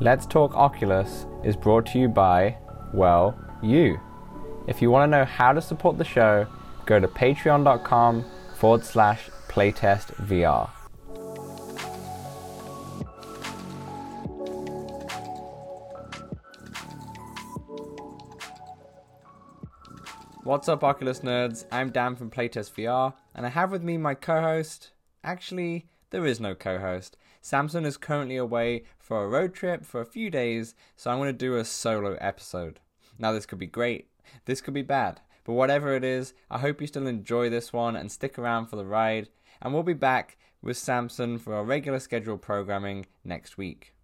Let's Talk Oculus is brought to you by, well, you. If you want to know how to support the show, go to patreon.com forward slash playtestvr. What's up, Oculus nerds? I'm Dan from Playtest VR, and I have with me my co host. Actually, there is no co host. Samson is currently away for a road trip for a few days, so I'm going to do a solo episode. Now, this could be great, this could be bad, but whatever it is, I hope you still enjoy this one and stick around for the ride. And we'll be back with Samson for our regular scheduled programming next week.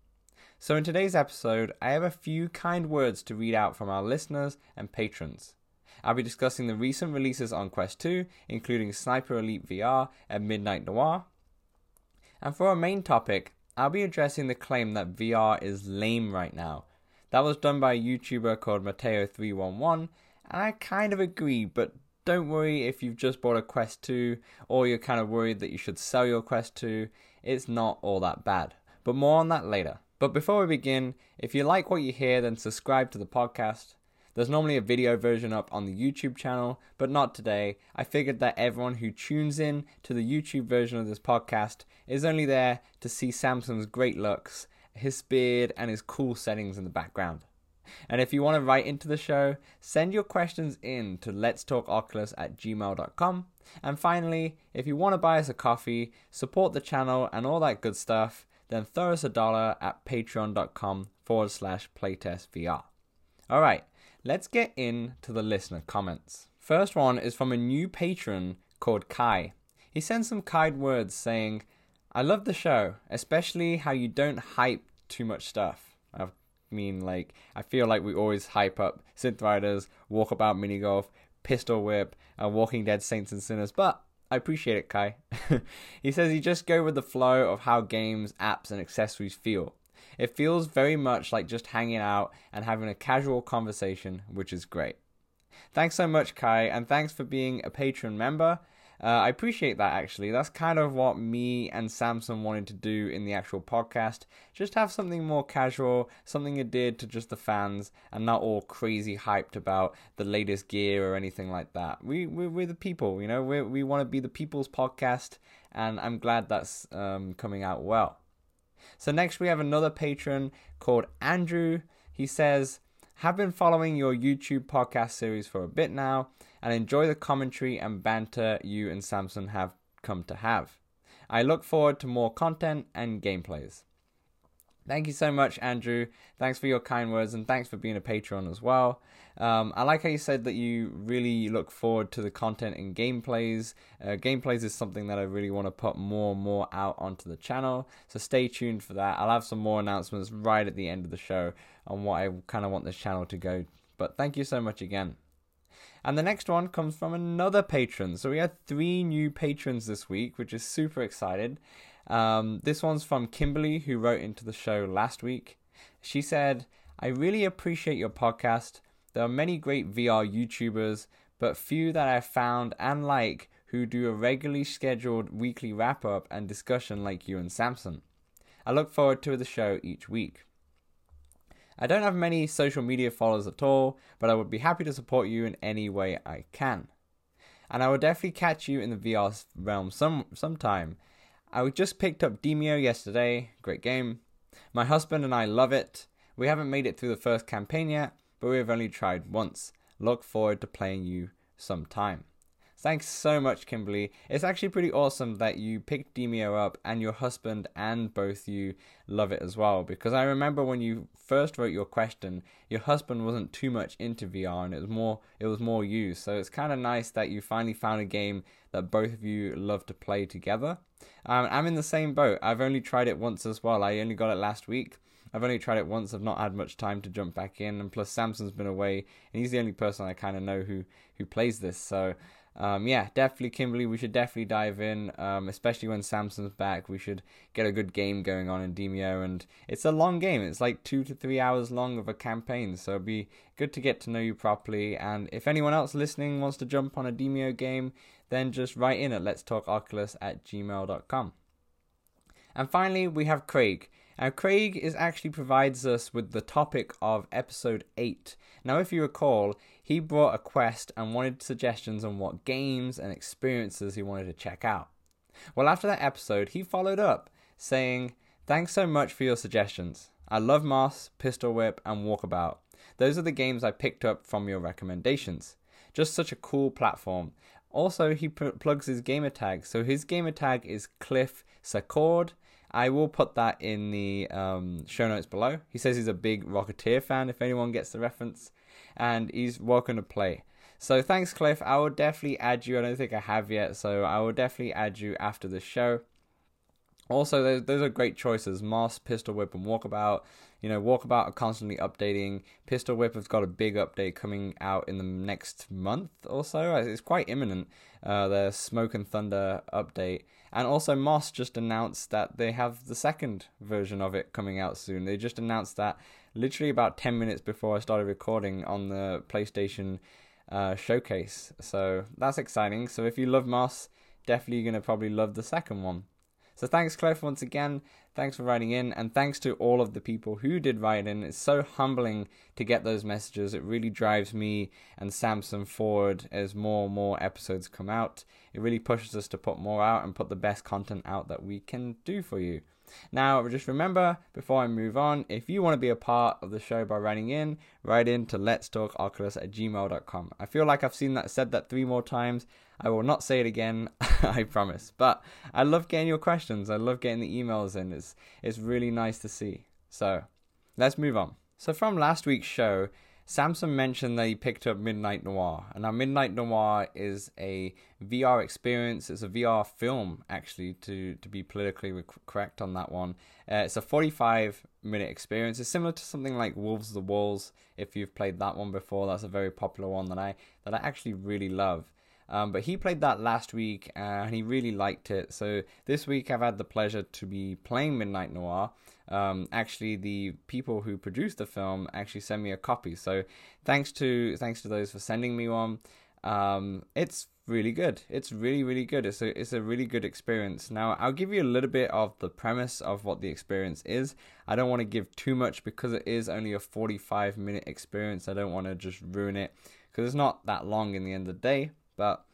So, in today's episode, I have a few kind words to read out from our listeners and patrons. I'll be discussing the recent releases on Quest 2, including Sniper Elite VR and Midnight Noir. And for our main topic, I'll be addressing the claim that VR is lame right now. That was done by a YouTuber called Mateo311, and I kind of agree, but don't worry if you've just bought a Quest 2 or you're kind of worried that you should sell your Quest 2, it's not all that bad. But more on that later. But before we begin, if you like what you hear, then subscribe to the podcast. There's normally a video version up on the YouTube channel, but not today. I figured that everyone who tunes in to the YouTube version of this podcast is only there to see Samson's great looks, his beard, and his cool settings in the background. And if you want to write into the show, send your questions in to let's talk oculus at gmail.com. And finally, if you want to buy us a coffee, support the channel, and all that good stuff, then throw us a dollar at patreon.com forward slash playtestvr. All right, let's get into the listener comments. First one is from a new patron called Kai. He sent some kind words saying, I love the show, especially how you don't hype too much stuff. I mean, like, I feel like we always hype up Synth Riders, Walkabout Mini Golf, Pistol Whip, and Walking Dead Saints and Sinners, but I appreciate it, Kai. he says you just go with the flow of how games, apps, and accessories feel. It feels very much like just hanging out and having a casual conversation, which is great. Thanks so much, Kai, and thanks for being a patron member. Uh, I appreciate that actually. That's kind of what me and Samson wanted to do in the actual podcast. Just have something more casual, something did to just the fans, and not all crazy hyped about the latest gear or anything like that. We we're, we're the people, you know. We we want to be the people's podcast, and I'm glad that's um, coming out well. So next we have another patron called Andrew. He says, "Have been following your YouTube podcast series for a bit now." and enjoy the commentary and banter you and Samson have come to have. I look forward to more content and gameplays. Thank you so much, Andrew. Thanks for your kind words and thanks for being a patron as well. Um, I like how you said that you really look forward to the content and gameplays. Uh, gameplays is something that I really want to put more and more out onto the channel, so stay tuned for that. I'll have some more announcements right at the end of the show on what I kind of want this channel to go. But thank you so much again. And the next one comes from another patron. So we had three new patrons this week, which is super excited. Um, this one's from Kimberly, who wrote into the show last week. She said, I really appreciate your podcast. There are many great VR YouTubers, but few that I've found and like who do a regularly scheduled weekly wrap up and discussion like you and Samson. I look forward to the show each week. I don't have many social media followers at all, but I would be happy to support you in any way I can. And I will definitely catch you in the VR realm some sometime. I just picked up Demeo yesterday, great game. My husband and I love it. We haven't made it through the first campaign yet, but we have only tried once. Look forward to playing you sometime. Thanks so much, Kimberly. It's actually pretty awesome that you picked Demeo up and your husband and both you love it as well. Because I remember when you first wrote your question, your husband wasn't too much into VR and it was more it was more you. So it's kind of nice that you finally found a game that both of you love to play together. Um, I'm in the same boat. I've only tried it once as well. I only got it last week. I've only tried it once. I've not had much time to jump back in, and plus Samson's been away, and he's the only person I kind of know who who plays this. So um, yeah, definitely Kimberly. We should definitely dive in, um, especially when Samson's back. We should get a good game going on in Demeo, and it's a long game. It's like two to three hours long of a campaign, so it'd be good to get to know you properly. And if anyone else listening wants to jump on a Demeo game, then just write in at let's talk Oculus at gmail.com. And finally, we have Craig, Now, Craig is actually provides us with the topic of episode 8. Now, if you recall, he brought a quest and wanted suggestions on what games and experiences he wanted to check out. Well, after that episode, he followed up saying, Thanks so much for your suggestions. I love Moss, Pistol Whip, and Walkabout. Those are the games I picked up from your recommendations. Just such a cool platform. Also, he plugs his gamer tag. So his gamer tag is Cliff Secord. I will put that in the um, show notes below. He says he's a big Rocketeer fan, if anyone gets the reference, and he's welcome to play. So thanks, Cliff. I will definitely add you. I don't think I have yet, so I will definitely add you after the show. Also, those, those are great choices. Moss, Pistol Whip, and Walkabout. You know, Walkabout are constantly updating. Pistol Whip has got a big update coming out in the next month or so. It's quite imminent. Uh, the Smoke and Thunder update. And also, Moss just announced that they have the second version of it coming out soon. They just announced that literally about 10 minutes before I started recording on the PlayStation uh, showcase. So that's exciting. So if you love Moss, definitely you're going to probably love the second one. So thanks, Cliff, once again. Thanks for writing in, and thanks to all of the people who did write in. It's so humbling to get those messages. It really drives me and Samson forward as more and more episodes come out. It really pushes us to put more out and put the best content out that we can do for you. Now, just remember before I move on, if you want to be a part of the show by writing in, write in to let's talk oculus at gmail.com. I feel like I've seen that said that three more times. I will not say it again, I promise. But I love getting your questions. I love getting the emails in. It's it's really nice to see. So let's move on. So from last week's show, Samson mentioned he picked up Midnight Noir. And now Midnight Noir is a VR experience. It's a VR film, actually, to, to be politically correct on that one. Uh, it's a 45 minute experience. It's similar to something like Wolves of the Walls. If you've played that one before, that's a very popular one that I that I actually really love. Um, but he played that last week and he really liked it. So this week I've had the pleasure to be playing Midnight Noir. Um, actually, the people who produced the film actually sent me a copy. So thanks to thanks to those for sending me one. Um, it's really good. It's really really good. It's a it's a really good experience. Now I'll give you a little bit of the premise of what the experience is. I don't want to give too much because it is only a 45 minute experience. I don't want to just ruin it because it's not that long in the end of the day. But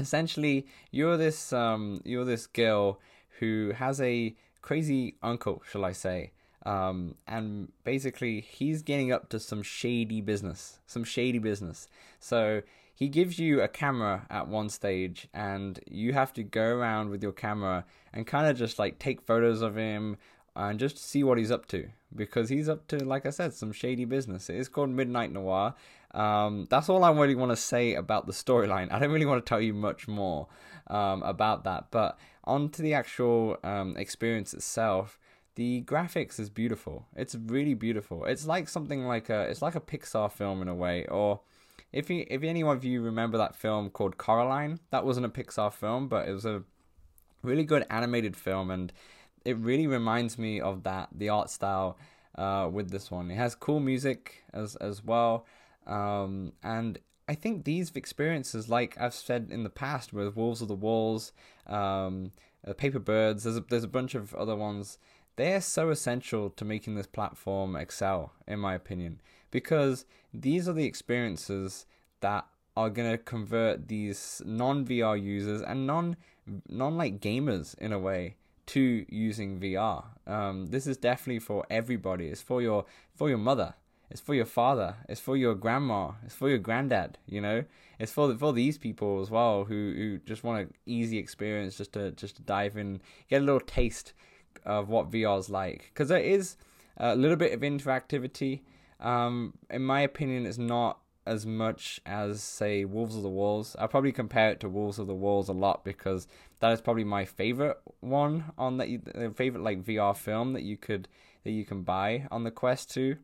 essentially, you're this um, you're this girl who has a crazy uncle, shall I say? Um, and basically, he's getting up to some shady business, some shady business. So he gives you a camera at one stage, and you have to go around with your camera and kind of just like take photos of him and just see what he's up to because he's up to, like I said, some shady business. It is called Midnight Noir, um, that's all I really want to say about the storyline. I don't really want to tell you much more um, about that. But on to the actual um, experience itself. The graphics is beautiful. It's really beautiful. It's like something like a it's like a Pixar film in a way. Or if you, if any of you remember that film called Coraline, that wasn't a Pixar film, but it was a really good animated film, and it really reminds me of that the art style uh, with this one. It has cool music as as well. Um, and I think these experiences, like I've said in the past with Wolves of the Walls, um, uh, Paper Birds, there's a, there's a bunch of other ones. They're so essential to making this platform excel, in my opinion, because these are the experiences that are going to convert these non VR users and non non like gamers in a way to using VR. Um, this is definitely for everybody. It's for your for your mother. It's for your father. It's for your grandma. It's for your granddad. You know, it's for for these people as well who who just want an easy experience, just to just to dive in, get a little taste of what VR's like. Because there is a little bit of interactivity. Um, in my opinion, it's not as much as say Wolves of the Walls. I probably compare it to Wolves of the Walls a lot because that is probably my favorite one on that favorite like VR film that you could that you can buy on the Quest 2.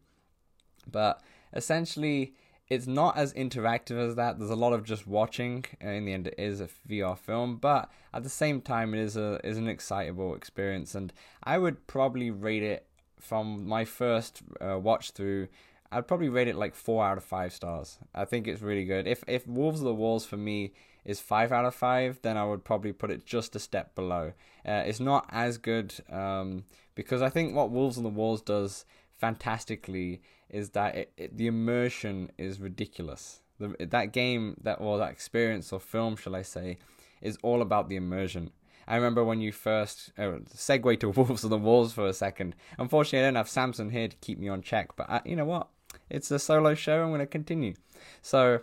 But essentially, it's not as interactive as that. There's a lot of just watching. In the end, it is a VR film, but at the same time, it is a is an excitable experience, and I would probably rate it from my first uh, watch through. I'd probably rate it like four out of five stars. I think it's really good. If if Wolves of the Walls for me is five out of five, then I would probably put it just a step below. Uh, it's not as good um, because I think what Wolves on the Walls does fantastically is that it, it, the immersion is ridiculous. The, that game, that or that experience or film, shall I say, is all about the immersion. I remember when you first oh, segue to Wolves of the Walls for a second. Unfortunately, I don't have Samson here to keep me on check, but I, uh, you know what? It's a solo show. I'm going to continue. So,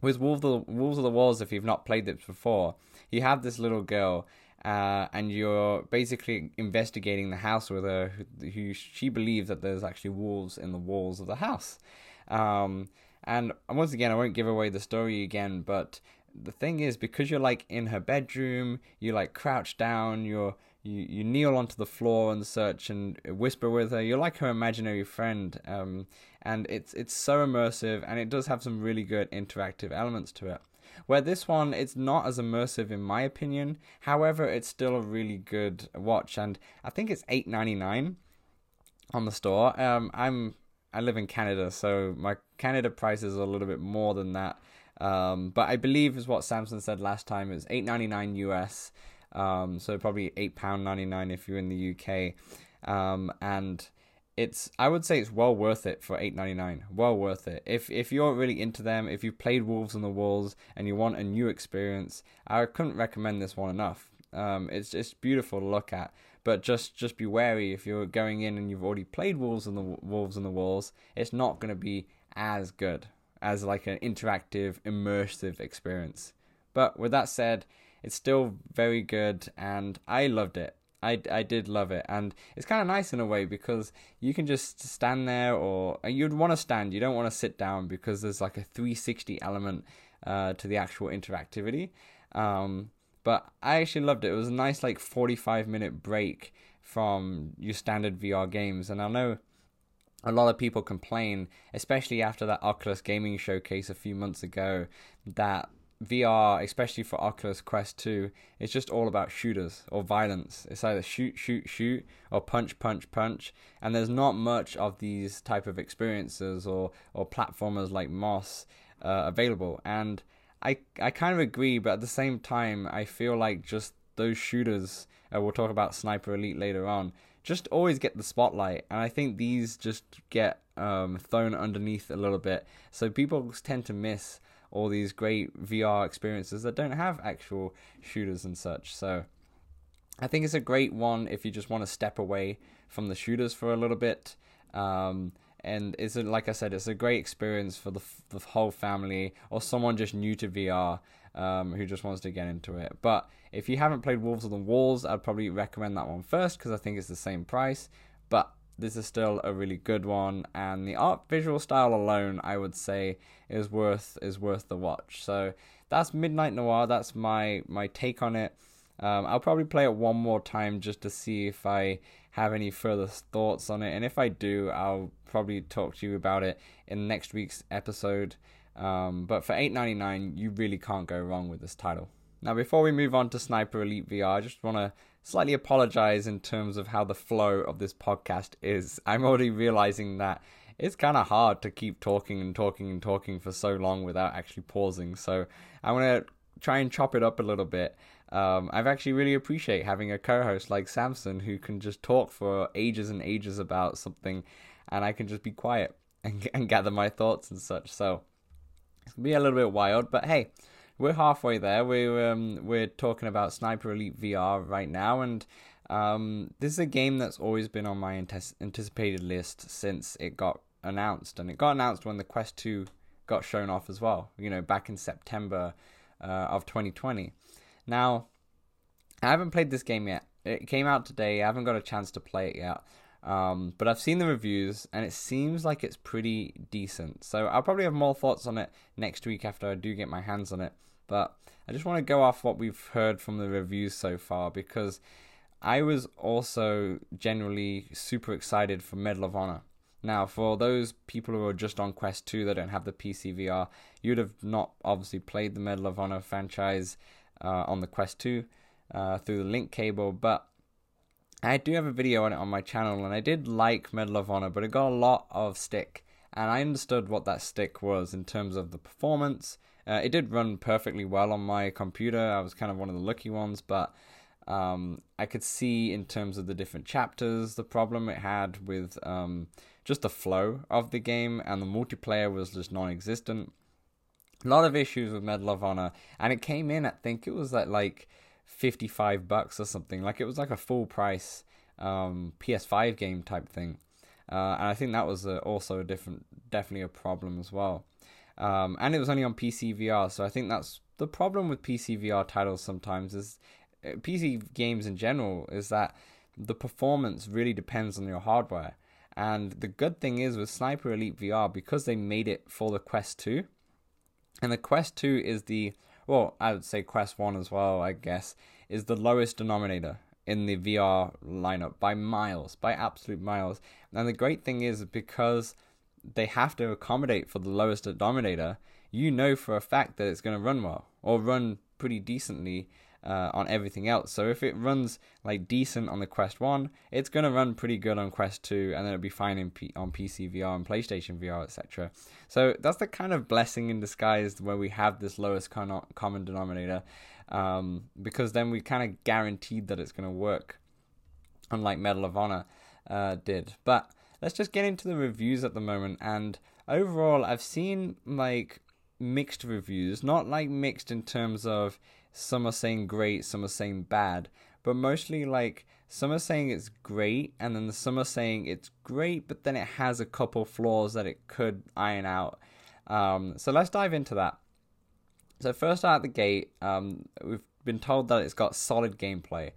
with Wolves of, the, Wolves of the Walls, if you've not played this before, you have this little girl, uh, and you're basically investigating the house with her, who, who, she believes that there's actually wolves in the walls of the house. Um, and once again, I won't give away the story again, but the thing is because you're like in her bedroom you like crouch down you're you, you kneel onto the floor and search and whisper with her you're like her imaginary friend um, and it's it's so immersive and it does have some really good interactive elements to it where this one it's not as immersive in my opinion. However it's still a really good watch and i think it's 8.99 on the store. Um, i'm i live in canada so my canada prices are a little bit more than that. Um, but I believe is what Samson said last time. It's eight ninety nine US, um, so probably eight pound ninety nine if you're in the UK, um, and it's I would say it's well worth it for eight ninety nine. Well worth it. If if you're really into them, if you've played Wolves on the Walls and you want a new experience, I couldn't recommend this one enough. Um, it's it's beautiful to look at, but just just be wary if you're going in and you've already played Wolves on the Wolves on the Walls. It's not going to be as good as like an interactive, immersive experience. But with that said, it's still very good, and I loved it. I, I did love it, and it's kind of nice in a way because you can just stand there, or you'd want to stand. You don't want to sit down because there's like a 360 element uh, to the actual interactivity. Um, but I actually loved it. It was a nice like 45 minute break from your standard VR games, and I know a lot of people complain, especially after that Oculus gaming showcase a few months ago, that VR, especially for Oculus Quest 2, is just all about shooters or violence. It's either shoot, shoot, shoot, or punch, punch, punch. And there's not much of these type of experiences or, or platformers like Moss uh, available. And I, I kind of agree, but at the same time, I feel like just those shooters, uh, we'll talk about Sniper Elite later on, just always get the spotlight. And I think these just get um, thrown underneath a little bit. So people tend to miss all these great VR experiences that don't have actual shooters and such. So I think it's a great one if you just want to step away from the shooters for a little bit. Um, and it's a, like I said, it's a great experience for the, the whole family or someone just new to VR um, who just wants to get into it. But if you haven't played Wolves of the Walls, I'd probably recommend that one first because I think it's the same price. This is still a really good one, and the art visual style alone, I would say, is worth is worth the watch. So that's Midnight Noir. That's my my take on it. Um, I'll probably play it one more time just to see if I have any further thoughts on it, and if I do, I'll probably talk to you about it in next week's episode. Um, but for eight ninety nine, you really can't go wrong with this title. Now, before we move on to Sniper Elite VR, I just want to slightly apologize in terms of how the flow of this podcast is. I'm already realizing that it's kind of hard to keep talking and talking and talking for so long without actually pausing. So I want to try and chop it up a little bit. Um, I've actually really appreciate having a co-host like Samson who can just talk for ages and ages about something, and I can just be quiet and, and gather my thoughts and such. So it's gonna be a little bit wild, but hey, we're halfway there. We're um, we're talking about Sniper Elite VR right now, and um, this is a game that's always been on my anticipated list since it got announced, and it got announced when the Quest Two got shown off as well. You know, back in September uh, of 2020. Now, I haven't played this game yet. It came out today. I haven't got a chance to play it yet. Um, but I've seen the reviews and it seems like it's pretty decent. So I'll probably have more thoughts on it next week after I do get my hands on it. But I just want to go off what we've heard from the reviews so far because I was also generally super excited for Medal of Honor. Now, for those people who are just on Quest 2 that don't have the PC VR, you'd have not obviously played the Medal of Honor franchise uh, on the Quest 2 uh, through the link cable, but I do have a video on it on my channel, and I did like Medal of Honor, but it got a lot of stick and I understood what that stick was in terms of the performance. Uh, it did run perfectly well on my computer. I was kind of one of the lucky ones, but um, I could see in terms of the different chapters the problem it had with um, just the flow of the game, and the multiplayer was just non-existent. A lot of issues with Medal of Honor, and it came in. I think it was at like fifty-five bucks or something. Like it was like a full price um, PS5 game type thing, uh, and I think that was a, also a different, definitely a problem as well. Um, and it was only on PC VR, so I think that's the problem with PC VR titles sometimes is PC games in general is that the performance really depends on your hardware. And the good thing is with Sniper Elite VR, because they made it for the Quest 2, and the Quest 2 is the, well, I would say Quest 1 as well, I guess, is the lowest denominator in the VR lineup by miles, by absolute miles. And the great thing is because they have to accommodate for the lowest denominator, you know for a fact that it's going to run well or run pretty decently uh, on everything else. So if it runs like decent on the Quest One, it's gonna run pretty good on Quest Two, and then it'll be fine in P- on PC VR and PlayStation VR, etc. So that's the kind of blessing in disguise where we have this lowest con- common denominator, um, because then we kind of guaranteed that it's gonna work, unlike Medal of Honor uh, did. But let's just get into the reviews at the moment, and overall, I've seen like mixed reviews, not like mixed in terms of some are saying great, some are saying bad, but mostly like some are saying it's great, and then some are saying it's great, but then it has a couple flaws that it could iron out. Um, so let's dive into that. So first out the gate, um, we've been told that it's got solid gameplay,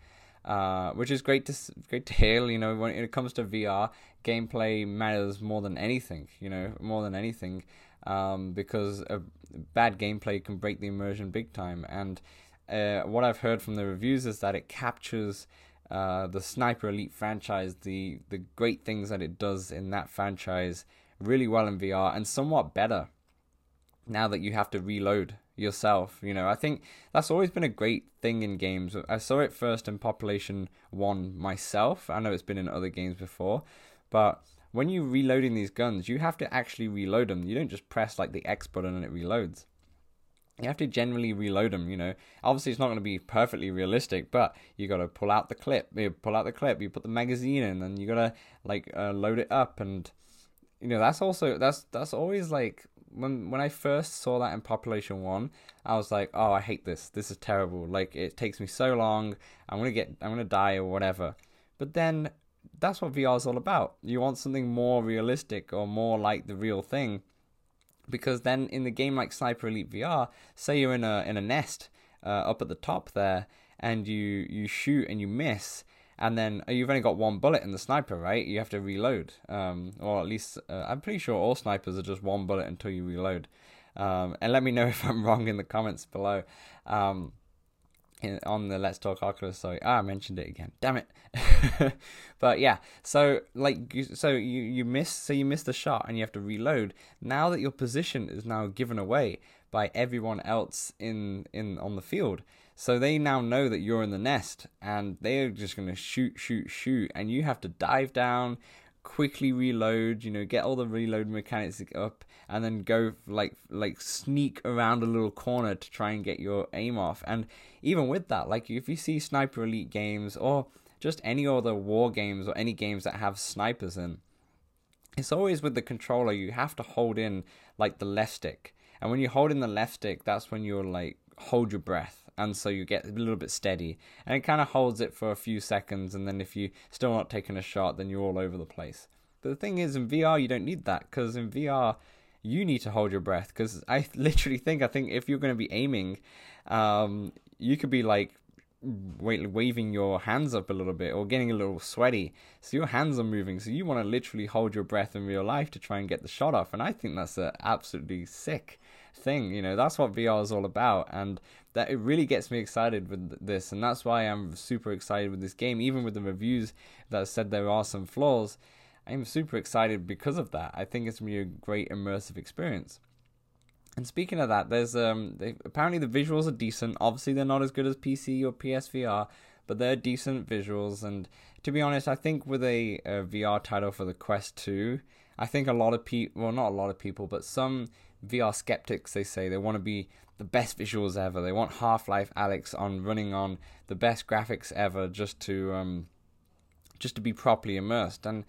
uh, which is great to great to hear. You know, when it comes to VR, gameplay matters more than anything. You know, more than anything, um, because a bad gameplay can break the immersion big time. And uh, what I've heard from the reviews is that it captures uh, the Sniper Elite franchise, the the great things that it does in that franchise, really well in VR, and somewhat better. Now that you have to reload yourself, you know, I think that's always been a great thing in games. I saw it first in Population One myself. I know it's been in other games before, but when you're reloading these guns, you have to actually reload them. You don't just press like the X button and it reloads you have to generally reload them. You know, obviously it's not going to be perfectly realistic, but you got to pull out the clip. You pull out the clip. You put the magazine in, and you got to like uh, load it up. And you know, that's also that's that's always like when when I first saw that in Population One, I was like, oh, I hate this. This is terrible. Like it takes me so long. I'm gonna get. I'm gonna die or whatever. But then that's what VR is all about. You want something more realistic or more like the real thing because then in the game like Sniper Elite VR, say you're in a in a nest uh, up at the top there, and you you shoot and you miss, and then you've only got one bullet in the sniper, right? You have to reload, um, or at least uh, I'm pretty sure all snipers are just one bullet until you reload. Um, and let me know if I'm wrong in the comments below. Um, in, on the Let's Talk Oculus. Sorry, ah, I mentioned it again. Damn it. but yeah, so like, so you you miss, so you miss the shot and you have to reload. Now that your position is now given away by everyone else in in on the field, so they now know that you're in the nest and they're just gonna shoot, shoot, shoot, and you have to dive down, quickly reload, you know, get all the reload mechanics up, and then go like like sneak around a little corner to try and get your aim off. And even with that, like if you see Sniper Elite games or just any other war games or any games that have snipers in, it's always with the controller you have to hold in like the left stick. And when you hold in the left stick, that's when you're like hold your breath and so you get a little bit steady and it kind of holds it for a few seconds and then if you still not taking a shot then you're all over the place but the thing is in vr you don't need that because in vr you need to hold your breath because i literally think i think if you're going to be aiming um, you could be like waving your hands up a little bit or getting a little sweaty. So your hands are moving. So you want to literally hold your breath in real life to try and get the shot off. And I think that's a absolutely sick thing. You know, that's what VR is all about. And that it really gets me excited with this. And that's why I'm super excited with this game. Even with the reviews that said there are some flaws, I'm super excited because of that. I think it's going to be a great immersive experience. And speaking of that, there's um they, apparently the visuals are decent. Obviously, they're not as good as PC or PSVR, but they're decent visuals. And to be honest, I think with a, a VR title for the Quest 2, I think a lot of people, well, not a lot of people, but some VR skeptics, they say they want to be the best visuals ever. They want Half Life Alyx on running on the best graphics ever, just to um, just to be properly immersed. And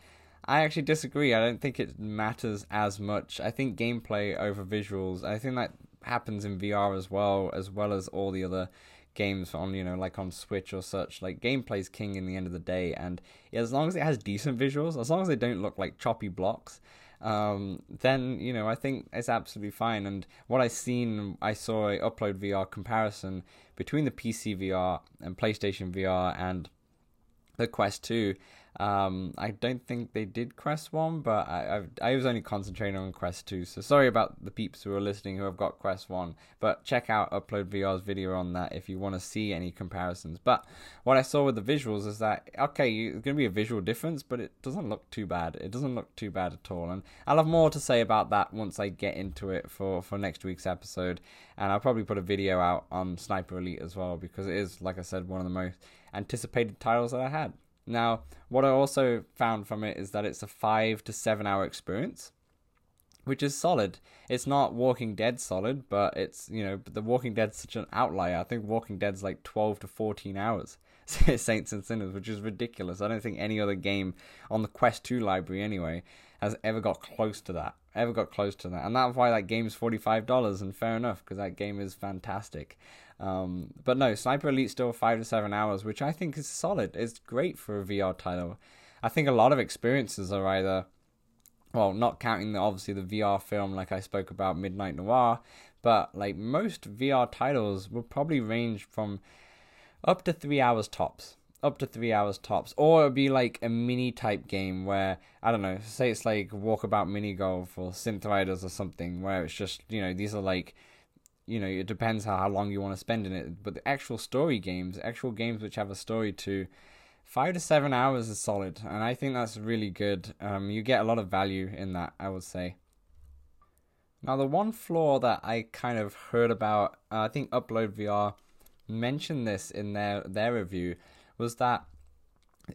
I actually disagree. I don't think it matters as much. I think gameplay over visuals. I think that happens in VR as well, as well as all the other games on you know like on Switch or such. Like gameplay's king in the end of the day, and as long as it has decent visuals, as long as they don't look like choppy blocks, um, then you know I think it's absolutely fine. And what I seen, I saw a upload VR comparison between the PC VR and PlayStation VR and the Quest Two, um, I don't think they did Quest One, but I, I, I was only concentrating on Quest Two. So sorry about the peeps who are listening who have got Quest One. But check out Upload VR's video on that if you want to see any comparisons. But what I saw with the visuals is that okay, it's going to be a visual difference, but it doesn't look too bad. It doesn't look too bad at all. And I'll have more to say about that once I get into it for for next week's episode. And I'll probably put a video out on Sniper Elite as well because it is, like I said, one of the most anticipated titles that I had. Now, what I also found from it is that it's a five to seven hour experience, which is solid. It's not Walking Dead solid, but it's, you know, The Walking Dead's such an outlier. I think Walking Dead's like 12 to 14 hours. Saints and Sinners, which is ridiculous. I don't think any other game on the Quest 2 library, anyway, has ever got close to that. Ever got close to that. And that's why that game's $45, and fair enough, because that game is fantastic. Um, but no, Sniper Elite still five to seven hours, which I think is solid. It's great for a VR title. I think a lot of experiences are either, well, not counting the, obviously the VR film like I spoke about Midnight Noir, but like most VR titles will probably range from up to three hours tops. Up to three hours tops, or it'd be like a mini type game where I don't know, say it's like Walkabout Mini Golf or Synth Riders or something, where it's just you know these are like you know, it depends how, how long you want to spend in it. But the actual story games, actual games which have a story to five to seven hours is solid, and I think that's really good. Um, you get a lot of value in that, I would say. Now, the one flaw that I kind of heard about, uh, I think Upload VR mentioned this in their their review, was that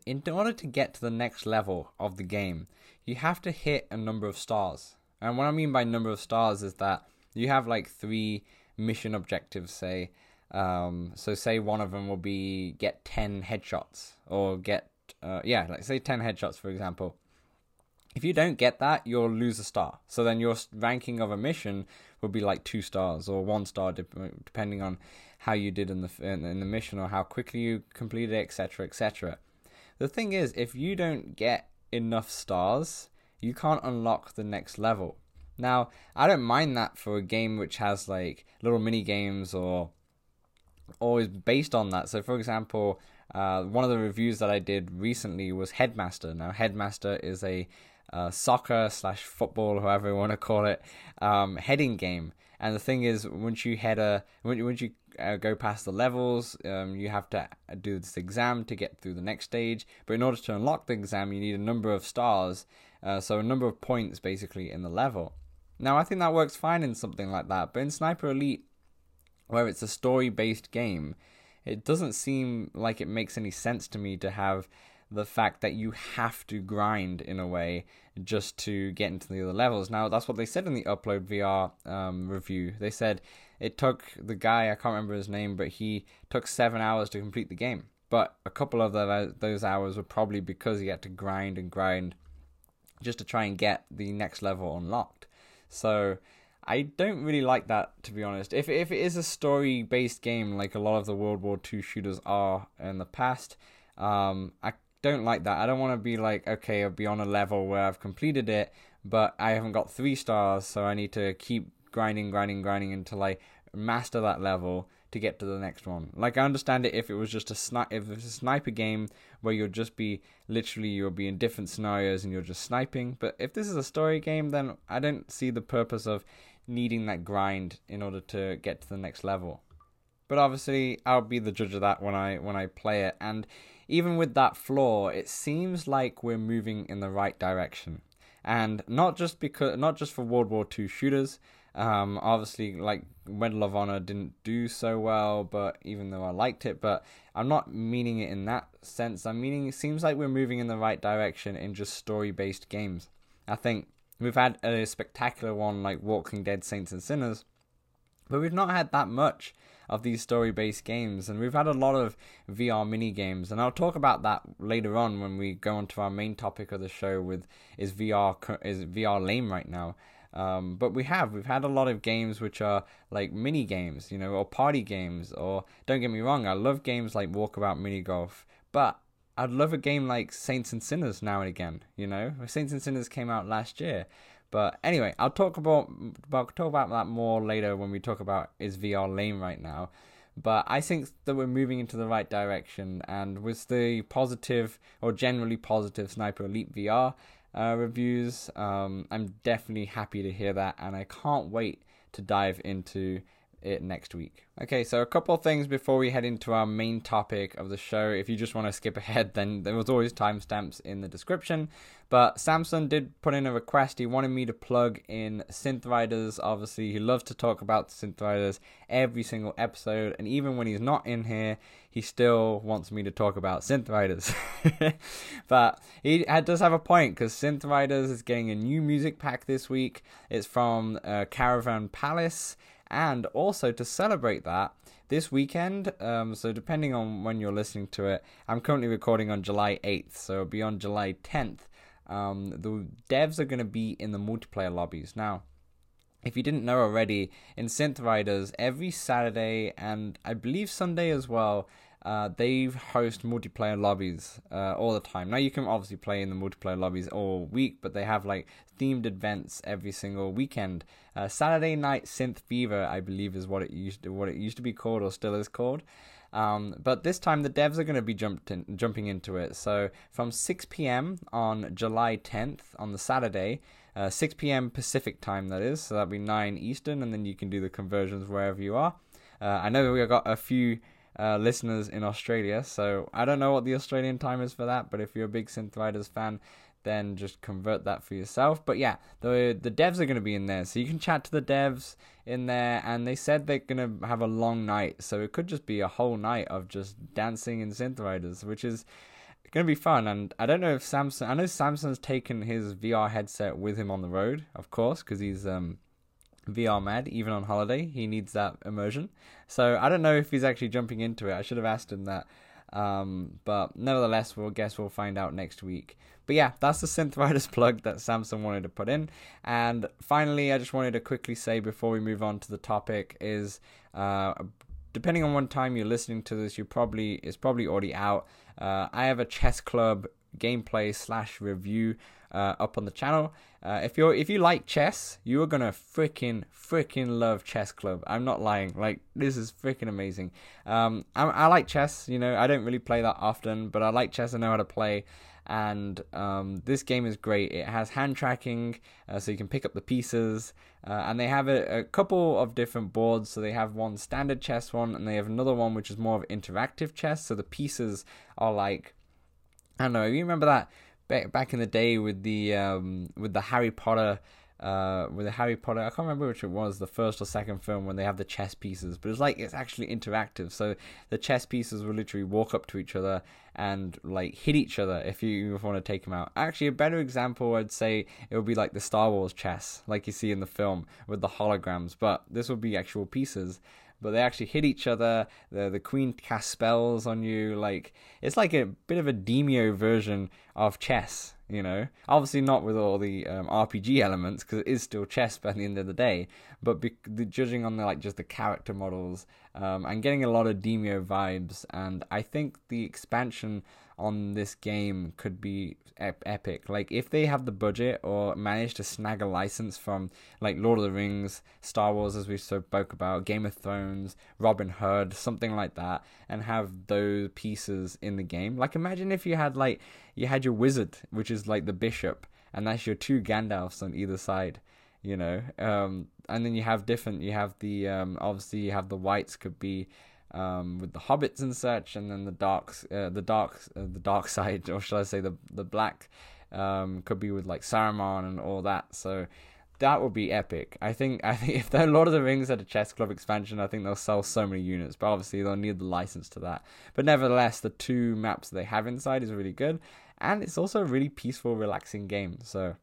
in order to get to the next level of the game, you have to hit a number of stars. And what I mean by number of stars is that you have like three mission objectives say. Um, so say one of them will be get 10 headshots or get, uh, yeah, like say 10 headshots, for example. If you don't get that, you'll lose a star. So then your ranking of a mission will be like two stars or one star, depending on how you did in the in the mission or how quickly you completed it, etc., etc. The thing is, if you don't get enough stars, you can't unlock the next level. Now, I don't mind that for a game which has like little mini games or or is based on that. So, for example, uh, one of the reviews that I did recently was Headmaster. Now, Headmaster is a uh, soccer slash football, however you want to call it, um, heading game. And the thing is, once you head a, once you uh, go past the levels, um, you have to do this exam to get through the next stage. But in order to unlock the exam, you need a number of stars, uh, so a number of points basically in the level. Now, I think that works fine in something like that, but in Sniper Elite, where it's a story based game, it doesn't seem like it makes any sense to me to have the fact that you have to grind in a way just to get into the other levels. Now, that's what they said in the Upload VR um, review. They said it took the guy, I can't remember his name, but he took seven hours to complete the game. But a couple of the, those hours were probably because he had to grind and grind just to try and get the next level unlocked. So I don't really like that to be honest. If if it is a story based game like a lot of the World War II shooters are in the past, um, I don't like that. I don't want to be like, okay, I'll be on a level where I've completed it, but I haven't got three stars, so I need to keep grinding, grinding, grinding until I master that level to get to the next one. Like I understand it if it was just a sni- if it's a sniper game where you'll just be literally you'll be in different scenarios and you're just sniping. But if this is a story game, then I don't see the purpose of needing that grind in order to get to the next level. But obviously, I'll be the judge of that when I when I play it. And even with that flaw, it seems like we're moving in the right direction. And not just because not just for World War II shooters, Um, obviously, like Medal of Honor didn't do so well, but even though I liked it, but I'm not meaning it in that sense. I'm meaning it seems like we're moving in the right direction in just story based games. I think we've had a spectacular one like Walking Dead Saints and Sinners, but we've not had that much of these story based games and we've had a lot of VR mini games and I'll talk about that later on when we go on to our main topic of the show with is VR is VR lame right now um, but we have we've had a lot of games which are like mini games, you know, or party games. Or don't get me wrong, I love games like Walkabout Mini Golf, but I'd love a game like Saints and Sinners now and again. You know, Saints and Sinners came out last year. But anyway, I'll talk about, about talk about that more later when we talk about is VR lame right now. But I think that we're moving into the right direction, and with the positive or generally positive Sniper Elite VR, uh, reviews. Um, I'm definitely happy to hear that, and I can't wait to dive into it next week. Okay, so a couple things before we head into our main topic of the show. If you just want to skip ahead, then there was always timestamps in the description. But Samson did put in a request. He wanted me to plug in Synth Riders. Obviously, he loves to talk about Synth Riders every single episode, and even when he's not in here, he still wants me to talk about Synth Riders. but he does have a point because Synth Riders is getting a new music pack this week. It's from uh, Caravan Palace. And also to celebrate that, this weekend, um, so depending on when you're listening to it, I'm currently recording on July 8th, so it'll be on July 10th. Um, the devs are going to be in the multiplayer lobbies. Now, if you didn't know already, in Synth Riders, every Saturday and I believe Sunday as well, uh, they host multiplayer lobbies uh, all the time. Now you can obviously play in the multiplayer lobbies all week, but they have like themed events every single weekend. Uh, Saturday Night Synth Fever, I believe, is what it used to, what it used to be called or still is called. Um, but this time the devs are going to be in, jumping into it. So from 6 p.m. on July 10th on the Saturday, uh, 6 p.m. Pacific time that is, so that'll be 9 Eastern, and then you can do the conversions wherever you are. Uh, I know we've got a few uh, listeners in Australia. So I don't know what the Australian time is for that, but if you're a big Synth Riders fan, then just convert that for yourself. But yeah, the the devs are going to be in there, so you can chat to the devs in there, and they said they're going to have a long night, so it could just be a whole night of just dancing in Synth Riders, which is going to be fun. And I don't know if Samson, I know Samson's taken his VR headset with him on the road, of course, because he's um VR mad, even on holiday. He needs that immersion. So I don't know if he's actually jumping into it. I should have asked him that. Um, but nevertheless, we'll guess we'll find out next week. But yeah, that's the Synth Riders plug that Samson wanted to put in. And finally, I just wanted to quickly say before we move on to the topic is uh, depending on what time you're listening to this, you probably it's probably already out. Uh, I have a chess club gameplay slash review uh, up on the channel. Uh, if you're if you like chess, you are gonna freaking freaking love Chess Club. I'm not lying. Like this is freaking amazing. Um, I, I like chess. You know, I don't really play that often, but I like chess. I know how to play. And um, this game is great. It has hand tracking, uh, so you can pick up the pieces. Uh, and they have a, a, couple of different boards. So they have one standard chess one, and they have another one which is more of interactive chess. So the pieces are like I don't know. You remember that back back in the day with the um, with the Harry Potter uh, with the Harry Potter. I can't remember which it was, the first or second film when they have the chess pieces, but it's like it's actually interactive. So the chess pieces will literally walk up to each other and like hit each other if you want to take them out. Actually, a better example I'd say it would be like the Star Wars chess, like you see in the film with the holograms, but this would be actual pieces but they actually hit each other. The the queen casts spells on you. Like it's like a bit of a Demeo version of chess. You know, obviously not with all the um, RPG elements because it is still chess by the end of the day. But be- the, judging on the like just the character models, um, and getting a lot of Demeo vibes, and I think the expansion on this game could be ep- epic. Like if they have the budget or manage to snag a license from like Lord of the Rings, Star Wars, as we spoke about, Game of Thrones, Robin Hood, something like that, and have those pieces in the game. Like imagine if you had like you had your wizard, which is like the bishop, and that's your two Gandalfs on either side. You know, um, and then you have different. You have the um, obviously you have the whites could be um, with the hobbits and such, and then the darks, uh, the dark, uh, the dark side, or shall I say the the black, um, could be with like Saruman and all that. So that would be epic. I think I think if the Lord of the Rings had a chess club expansion, I think they'll sell so many units. But obviously they'll need the license to that. But nevertheless, the two maps they have inside is really good, and it's also a really peaceful, relaxing game. So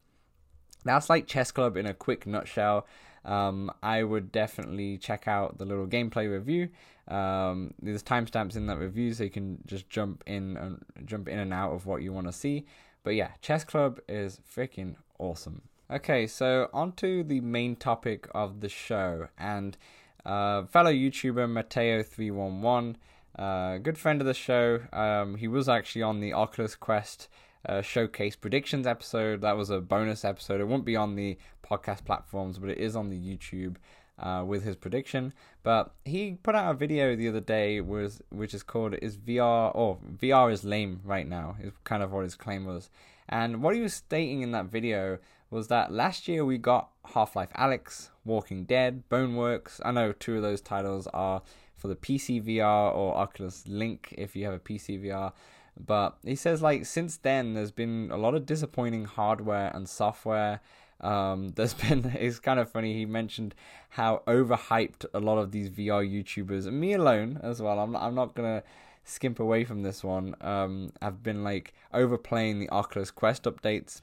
that's like chess club in a quick nutshell. Um, I would definitely check out the little gameplay review. Um, there's timestamps in that review, so you can just jump in and jump in and out of what you want to see. But yeah, chess club is freaking awesome. Okay, so on to the main topic of the show. And uh, fellow YouTuber Mateo311, uh, good friend of the show, um, he was actually on the Oculus Quest uh, showcase predictions episode. That was a bonus episode. It won't be on the podcast platforms, but it is on the YouTube. Uh, with his prediction, but he put out a video the other day was which is called "Is VR or VR is lame right now?" is kind of what his claim was, and what he was stating in that video was that last year we got Half Life Alyx, Walking Dead, Boneworks. I know two of those titles are for the PC VR or Oculus Link if you have a PC VR. But he says, like, since then, there's been a lot of disappointing hardware and software. Um, there's been, it's kind of funny, he mentioned how overhyped a lot of these VR YouTubers, and me alone as well. I'm I'm not to skimp away from this one. Um, have been like overplaying the Oculus Quest updates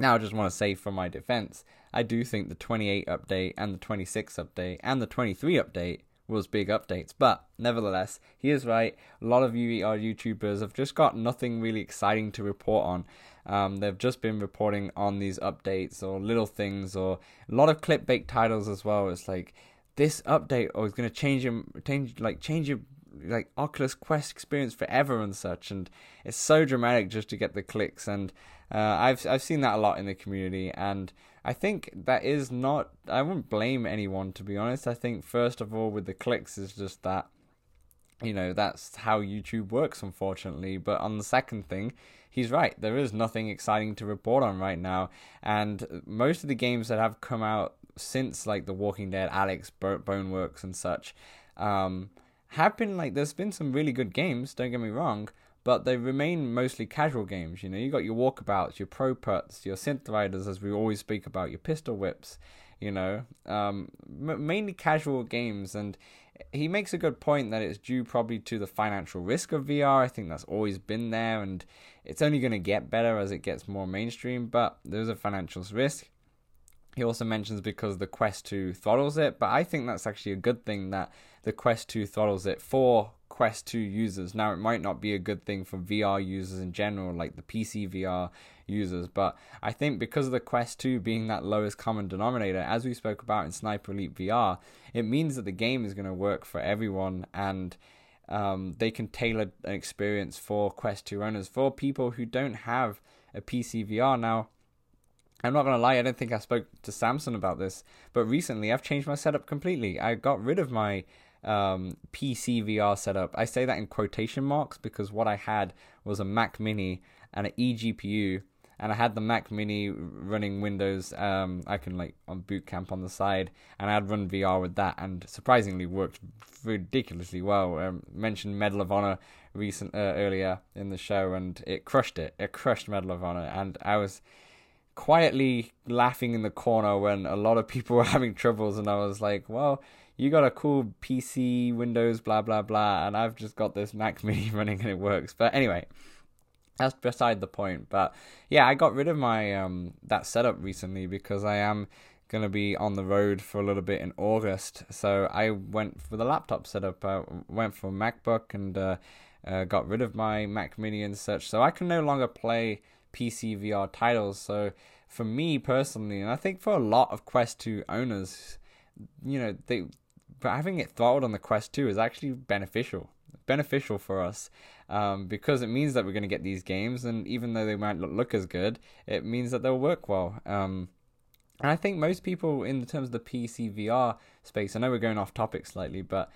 now, I just want to say for my defense, I do think the 28 update and the 26 update and the 23 update was big updates. But nevertheless, he is right. A lot of are YouTubers have just got nothing really exciting to report on. Um, they've just been reporting on these updates or little things or a lot of clickbait titles as well. It's like this update oh, is going to change your change like change your like Oculus Quest experience forever and such. And it's so dramatic just to get the clicks and uh, I've I've seen that a lot in the community, and I think that is not. I wouldn't blame anyone to be honest. I think first of all, with the clicks, is just that you know that's how YouTube works, unfortunately. But on the second thing, he's right. There is nothing exciting to report on right now, and most of the games that have come out since like The Walking Dead, Alyx, Boneworks, and such, um, have been like there's been some really good games. Don't get me wrong, but they remain mostly casual games. You know, you got your walkabouts, your ProPutts, your synth riders, as we always speak about, your pistol whips. You know, um, m- mainly casual games, and he makes a good point that it's due probably to the financial risk of VR. I think that's always been there, and it's only going to get better as it gets more mainstream. But there's a financial risk. He also mentions because the Quest 2 throttles it, but I think that's actually a good thing that the Quest 2 throttles it for Quest 2 users. Now, it might not be a good thing for VR users in general, like the PC VR users, but I think because of the Quest 2 being that lowest common denominator, as we spoke about in Sniper Elite VR, it means that the game is going to work for everyone and um, they can tailor an experience for Quest 2 owners, for people who don't have a PC VR. Now, I'm not gonna lie, I don't think I spoke to Samson about this, but recently I've changed my setup completely. I got rid of my um, PC VR setup. I say that in quotation marks because what I had was a Mac Mini and an eGPU, and I had the Mac Mini running Windows. Um, I can like on Boot Camp on the side, and I'd run VR with that, and surprisingly worked ridiculously well. Um, mentioned Medal of Honor recent uh, earlier in the show, and it crushed it. It crushed Medal of Honor, and I was quietly laughing in the corner when a lot of people were having troubles, and I was like, well you got a cool PC, Windows, blah blah blah, and I've just got this Mac Mini running and it works. But anyway, that's beside the point. But yeah, I got rid of my um that setup recently because I am gonna be on the road for a little bit in August. So I went for the laptop setup. I went for MacBook and uh, uh, got rid of my Mac Mini and such. So I can no longer play PC VR titles. So for me personally, and I think for a lot of Quest 2 owners, you know, they having it throttled on the Quest 2 is actually beneficial. Beneficial for us um, because it means that we're going to get these games, and even though they might not look as good, it means that they'll work well. Um, and I think most people, in terms of the PC VR space, I know we're going off topic slightly, but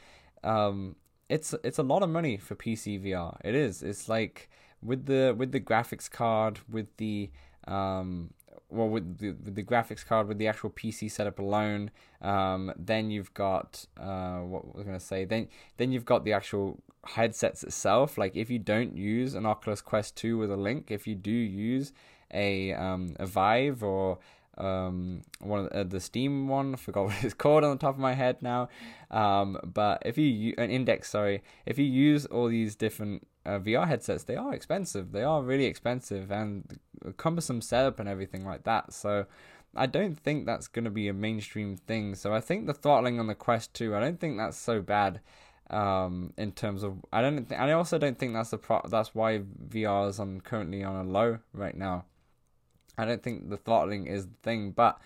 um, it's it's a lot of money for PC VR. It is. It's like with the with the graphics card, with the um, well with the, with the graphics card with the actual PC setup alone. Um, then you've got uh, what was I going to say? Then then you've got the actual headsets itself. Like if you don't use an Oculus Quest 2 with a link, if you do use a um, a Vive or um, one of the, uh, the Steam one. I forgot what it's called on the top of my head now. Um, but if you an index, sorry, if you use all these different uh, VR headsets, they are expensive. They are really expensive and cumbersome setup and everything like that. So I don't think that's going to be a mainstream thing. So I think the throttling on the Quest 2, I don't think that's so bad um, in terms of I don't th- I also don't think that's the pro- that's why VR is on currently on a low right now. I don't think the throttling is the thing, but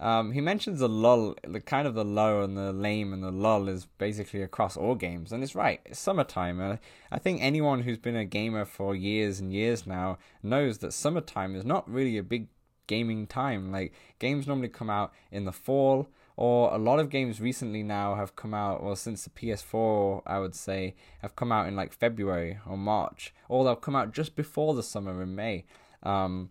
um, he mentions the lull, the kind of the low and the lame and the lull is basically across all games, and it's right. It's summertime, and I think anyone who's been a gamer for years and years now knows that summertime is not really a big gaming time. Like games normally come out in the fall, or a lot of games recently now have come out, well, since the PS4, I would say, have come out in like February or March, or they'll come out just before the summer in May. Um,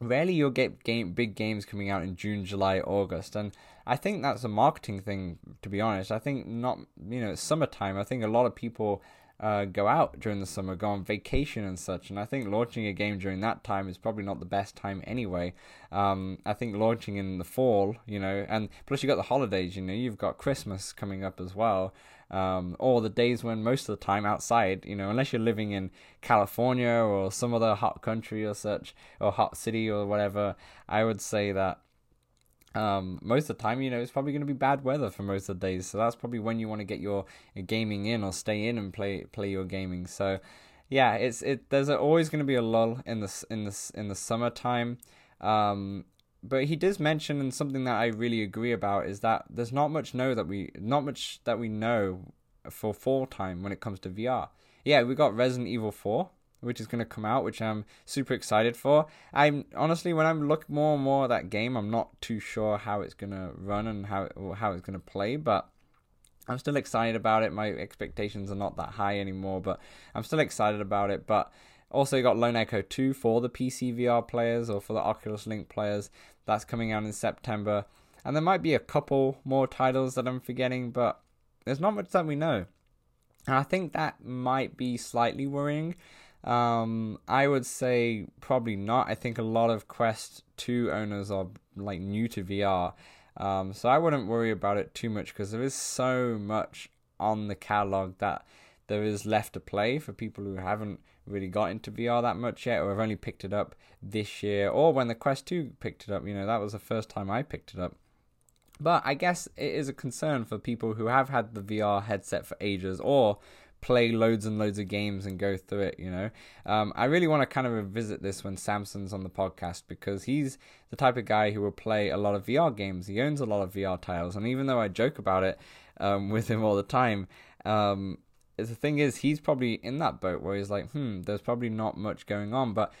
rarely you'll get game big games coming out in June, July, August, and I think that's a marketing thing. To be honest, I think not. You know, it's summertime. I think a lot of people uh, go out during the summer, go on vacation and such. And I think launching a game during that time is probably not the best time anyway. Um, I think launching in the fall, you know, and plus you got the holidays, you know, you've got Christmas coming up as well. Um, or the days when most of the time outside, you know, unless you're living in California or some other hot country or such, or hot city or whatever, I would say that um, most of the time, you know, it's probably going to be bad weather for most of the days. So that's probably when you want to get your, gaming in or stay in and play play your gaming. So yeah, it's it. There's always going to be a lull in the in the in the summertime. Um, but he does mention and something that I really agree about is that there's not much know that we not much that we know for fall time when it comes to VR. Yeah, we got Resident Evil 4, which is going to come out, which I'm super excited for. I'm honestly, when I'm looking more and more at that game, I'm not too sure how it's going to run and how how it's going to play, but I'm still excited about it. My expectations are not that high anymore, but I'm still excited about it. But also, you got Lone Echo 2 for the PC VR players or for the Oculus Link players. That's coming out in September. And there might be a couple more titles that I'm forgetting, but there's not much that we know. And I think that might be slightly worrying um, I would say probably not. I think a lot of Quest 2 owners are like new to VR. Um, so I wouldn't worry about it too much because there is so much on the catalog that there is left to play for people who haven't really got into VR that much yet or have only picked it up this year or when the Quest 2 picked it up. You know, that was the first time I picked it up. But I guess it is a concern for people who have had the VR headset for ages or play loads and loads of games and go through it, you know. Um, I really want to kind of revisit this when Samson's on the podcast because he's the type of guy who will play a lot of VR games. He owns a lot of VR titles, and even though I joke about it um, with him all the time, um, the thing is, he's probably in that boat where he's like, hmm, there's probably not much going on. But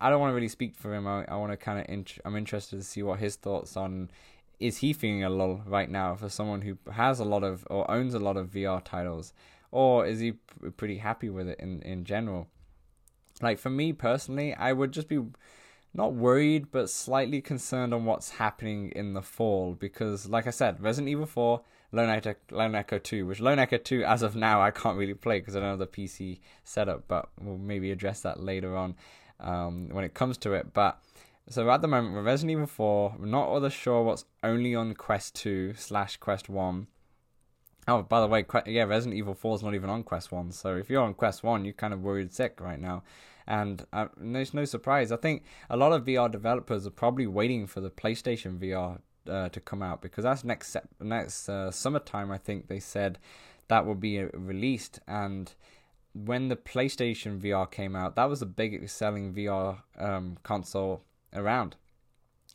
I, don't want to really speak for him. I, I want to kind of, int- I'm interested to see what his thoughts on is he feeling a lull right now for someone who has a lot of or owns a lot of VR titles or is he pretty happy with it in in general? Like for me personally, I would just be not worried but slightly concerned on what's happening in the fall because like I said, Resident Evil 4, Lone Echo, Lone Echo 2, which Lone Echo 2 as of now I can't really play because I don't have the PC setup, but we'll maybe address that later on um, when it comes to it. But so at the moment, Resident Evil 4, we're not other sure what's only on Quest 2 slash Quest 1. Oh, by the way, yeah, Resident Evil 4 is not even on Quest 1. So if you're on Quest 1, you're kind of worried sick right now. And uh, no surprise. I think a lot of VR developers are probably waiting for the PlayStation VR uh, to come out because that's next next uh, summertime. I think they said that will be uh, released. And when the PlayStation VR came out, that was the biggest selling VR um, console around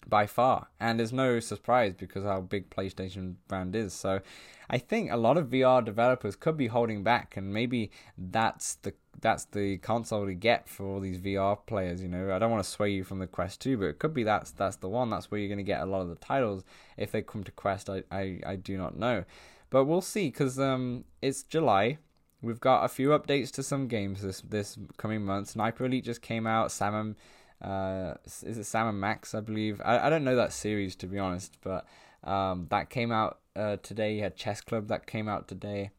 by far. And there's no surprise because how big PlayStation brand is. So I think a lot of VR developers could be holding back and maybe that's the that's the console to get for all these VR players, you know. I don't want to sway you from the Quest 2, but it could be that's that's the one. That's where you're going to get a lot of the titles if they come to Quest. I I, I do not know. But we'll see cuz um it's July. We've got a few updates to some games this this coming month. Sniper Elite just came out. Sam uh, is it Sam and Max? I believe. I, I don't know that series to be honest, but um, that came out uh, today. You had Chess Club that came out today.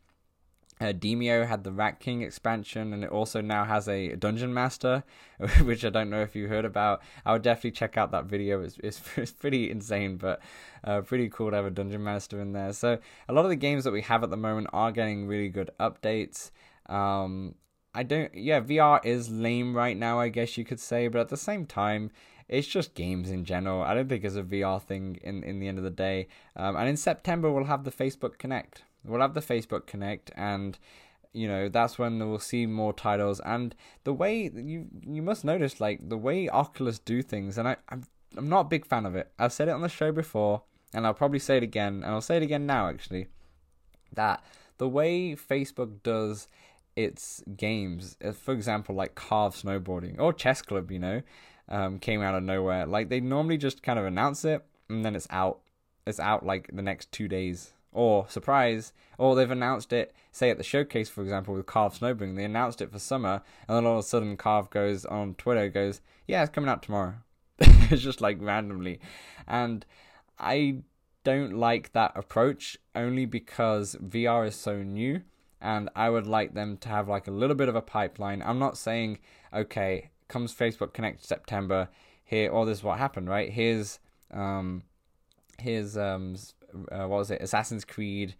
Uh, Demeo had the Rat King expansion, and it also now has a Dungeon Master, which I don't know if you heard about. I would definitely check out that video. It's it's, it's pretty insane, but uh, pretty cool to have a Dungeon Master in there. So a lot of the games that we have at the moment are getting really good updates. Um, I don't. Yeah, VR is lame right now, I guess you could say, but at the same time, it's just games in general. I don't think it's a VR thing in in the end of the day. Um, and in September we'll have the Facebook Connect. We'll have the Facebook Connect, and you know that's when we'll see more titles. And the way you you must notice, like the way Oculus do things, and I I'm I'm not a big fan of it. I've said it on the show before, and I'll probably say it again, and I'll say it again now actually. That the way Facebook does its games, uh, for example, like Carve Snowboarding or Chess Club, you know, um, came out of nowhere. Like they normally just kind of announce it and then it's out. It's out like the next two days. Or surprise, or they've announced it. Say at the showcase, for example, with Carve Snowboarding, they announced it for summer, and then all of a sudden, Carve goes on Twitter, goes, "Yeah, it's coming out tomorrow." it's just like randomly, and I don't like that approach only because VR is so new and I would like them to have like a little bit of a pipeline. I'm not saying okay, comes Facebook Connect September here, or this is what happened, right? Here's um, here's um, uh, what was it? Assassin's Creed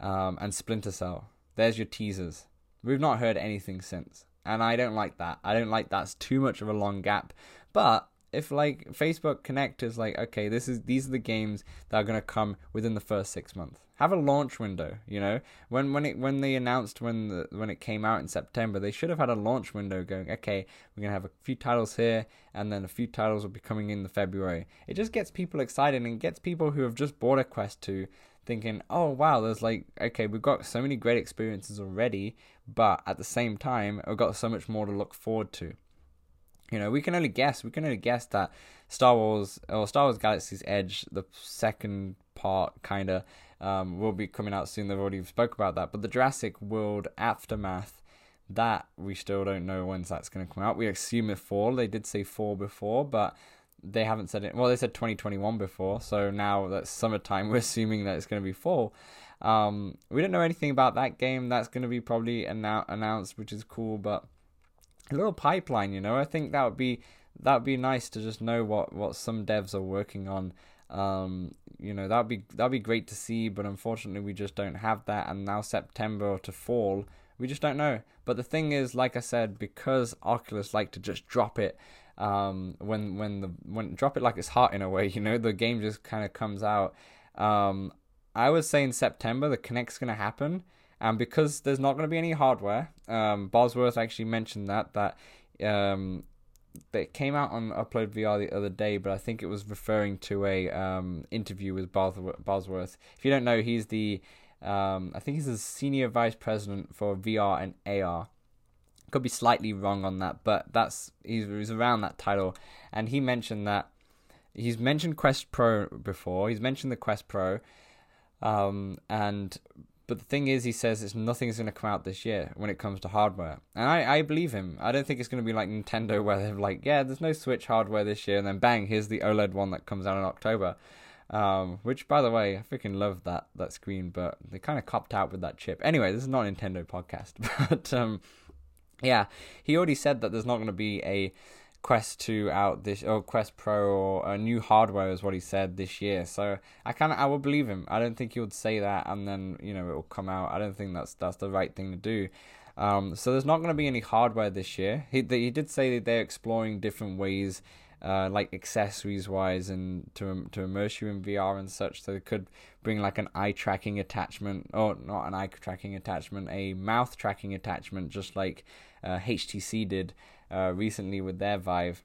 um, and Splinter Cell. There's your teasers. We've not heard anything since, and I don't like that. I don't like that's too much of a long gap. But if like Facebook Connect is like, okay, this is these are the games that are gonna come within the first six months. Have a launch window, you know. When when it when they announced when the when it came out in September, they should have had a launch window going. Okay, we're gonna have a few titles here, and then a few titles will be coming in the February. It just gets people excited and gets people who have just bought a Quest 2 thinking, oh wow, there's like okay, we've got so many great experiences already, but at the same time, we've got so much more to look forward to. You know, we can only guess. We can only guess that Star Wars or Star Wars Galaxy's Edge, the second part, kind of, um, will be coming out soon. They've already spoke about that. But the Jurassic World Aftermath, that we still don't know when that's going to come out. We assume it fall. They did say fall before, but they haven't said it. Well, they said 2021 before, so now that's summertime. We're assuming that it's going to be fall. Um, we don't know anything about that game. That's going to be probably annou- announced, which is cool, but a little pipeline, you know. I think that would be that would be nice to just know what what some devs are working on. Um, you know, that'd be that'd be great to see, but unfortunately we just don't have that. And now September to fall, we just don't know. But the thing is, like I said, because Oculus like to just drop it um, when when the when drop it like it's hot in a way, you know, the game just kind of comes out. Um, I was saying September the Connect's gonna happen and because there's not to be any hardware, um, Bosworth actually mentioned that that um, that came out on Upload VR the other day, but I think it was referring to a um, interview with Bosworth. If you don't know, he's the um, I think he's the senior vice president for VR and AR. Could be slightly wrong on that, but that's he's, he's around that title, and he mentioned that he's mentioned Quest Pro before. He's mentioned the Quest Pro, um, and but the thing is, he says it's nothing's going to come out this year when it comes to hardware, and I, I believe him. I don't think it's going to be like Nintendo where they're like, yeah, there's no Switch hardware this year, and then bang, here's the OLED one that comes out in October. Um, which, by the way, I freaking love that that screen, but they kind of copped out with that chip. Anyway, this is not Nintendo podcast, but um, yeah, he already said that there's not going to be a Quest 2 out this or Quest Pro or a new hardware is what he said this year. So I kind of I would believe him. I don't think he would say that and then you know it will come out. I don't think that's that's the right thing to do. Um, so there's not going to be any hardware this year. He he did say that they're exploring different ways. Uh, like accessories wise and to to immerse you in VR and such. So they could bring like an eye tracking attachment, or not an eye tracking attachment, a mouth tracking attachment, just like uh, HTC did uh, recently with their Vive.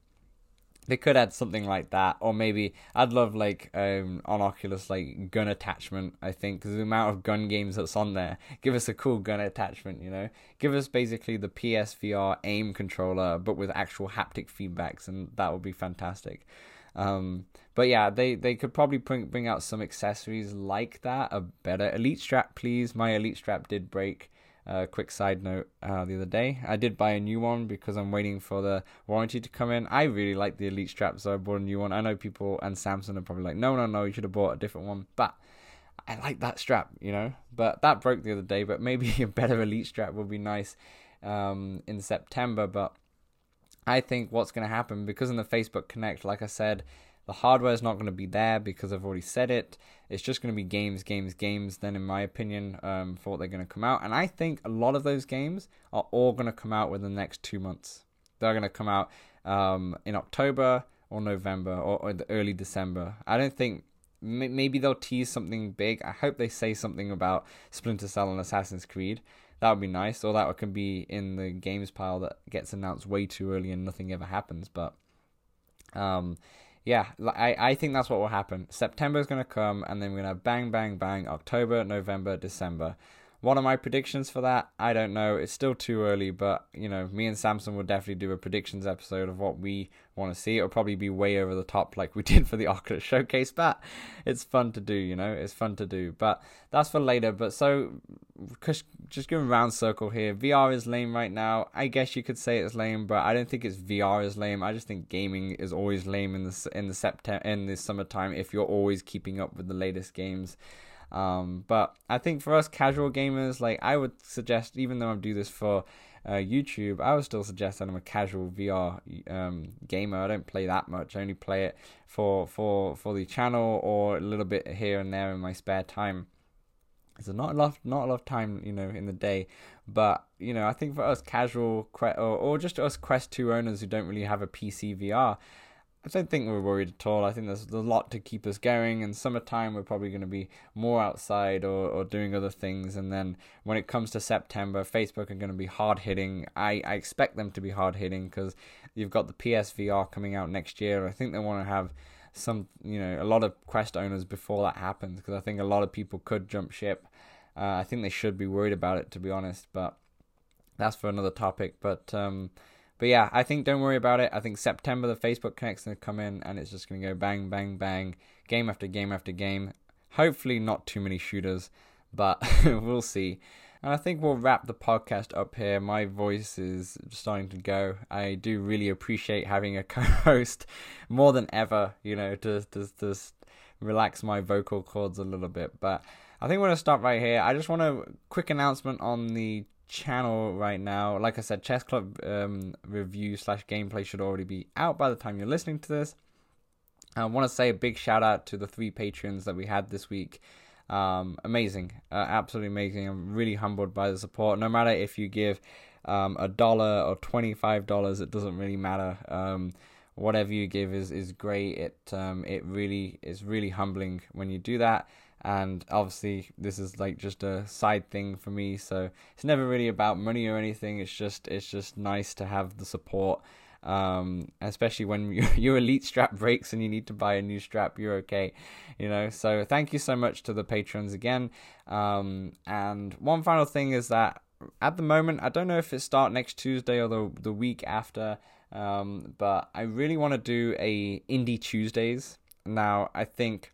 They could add something like that, or maybe I'd love like um, on Oculus like gun attachment. I think because the amount of gun games that's on there, give us a cool gun attachment. You know, give us basically the PSVR aim controller, but with actual haptic feedbacks, and that would be fantastic. Um, but yeah, they, they could probably bring bring out some accessories like that. A better Elite strap, please. My Elite strap did break. Uh, quick side note uh, the other day, I did buy a new one because I'm waiting for the warranty to come in. I really like the Elite strap, so I bought a new one. I know people and Samson are probably like, no, no, no, you should have bought a different one. But I like that strap, you know. But that broke the other day. But maybe a better elite strap would be nice um, in September. But I think what's going to happen because in the Facebook Connect, like I said, the hardware is not going to be there because I've already said it. It's just going to be games, games, games. Then, in my opinion, um, for what they're going to come out, and I think a lot of those games are all going to come out within the next two months. They're going to come out um, in October or November or, or the early December. I don't think maybe they'll tease something big. I hope they say something about Splinter Cell and Assassin's Creed. That would be nice, or that can be in the games pile that gets announced way too early and nothing ever happens. But um, yeah, I, I think that's what will happen. September is going to come, and then we're going to bang, bang, bang, October, November, December. What are my predictions for that? I don't know. It's still too early, but you know, me and Samson will definitely do a predictions episode of what we want to see. It'll probably be way over the top, like we did for the Oculus Showcase, but it's fun to do. You know, it's fun to do. But that's for later. But so, just going round circle here. VR is lame right now. I guess you could say it's lame, but I don't think it's VR is lame. I just think gaming is always lame in the in the September in the summertime if you're always keeping up with the latest games. Um, but I think for us casual gamers, like I would suggest, even though I do this for uh, YouTube, I would still suggest that I'm a casual VR um, gamer. I don't play that much. I only play it for for for the channel or a little bit here and there in my spare time. There's not enough not a lot of time, you know, in the day. But you know, I think for us casual or, or just us Quest Two owners who don't really have a PC VR, I don't think we're worried at all. I think there's, a lot to keep us going. In summertime, we're probably going to be more outside or, or doing other things. And then when it comes to September, Facebook are going to be hard hitting. I, I expect them to be hard hitting because you've got the PSVR coming out next year. I think they want to have some, you know, a lot of Quest owners before that happens because I think a lot of people could jump ship. Uh, I think they should be worried about it, to be honest. But that's for another topic. But, um, but yeah, I think don't worry about it. I think September the Facebook Connect's gonna come in and it's just gonna go bang, bang, bang, game after game after game. Hopefully not too many shooters, but we'll see. And I think we'll wrap the podcast up here. My voice is starting to go. I do really appreciate having a co-host more than ever. You know, to to just relax my vocal cords a little bit. But I think we're gonna stop right here. I just want a quick announcement on the channel right now. Like I said, Chess Club um, review slash gameplay should already be out by the time you're listening to this. I want to say a big shout out to the three patrons that we had this week. Um, amazing, uh, absolutely amazing. I'm really humbled by the support. No matter if you give um, a dollar or twenty five dollars, it doesn't really matter. Um, whatever you give is is great. It um, it really is really humbling when you do that and obviously this is like just a side thing for me so it's never really about money or anything. It's just it's just nice to have the support. Um, especially when your, your elite strap breaks and you need to buy a new strap you're okay you know? So thank you so much to the patrons again. Um, and one final thing is that at the moment i don't know if it start next tuesday or the, the week after um, but i really want to do a indie tuesdays. Now i think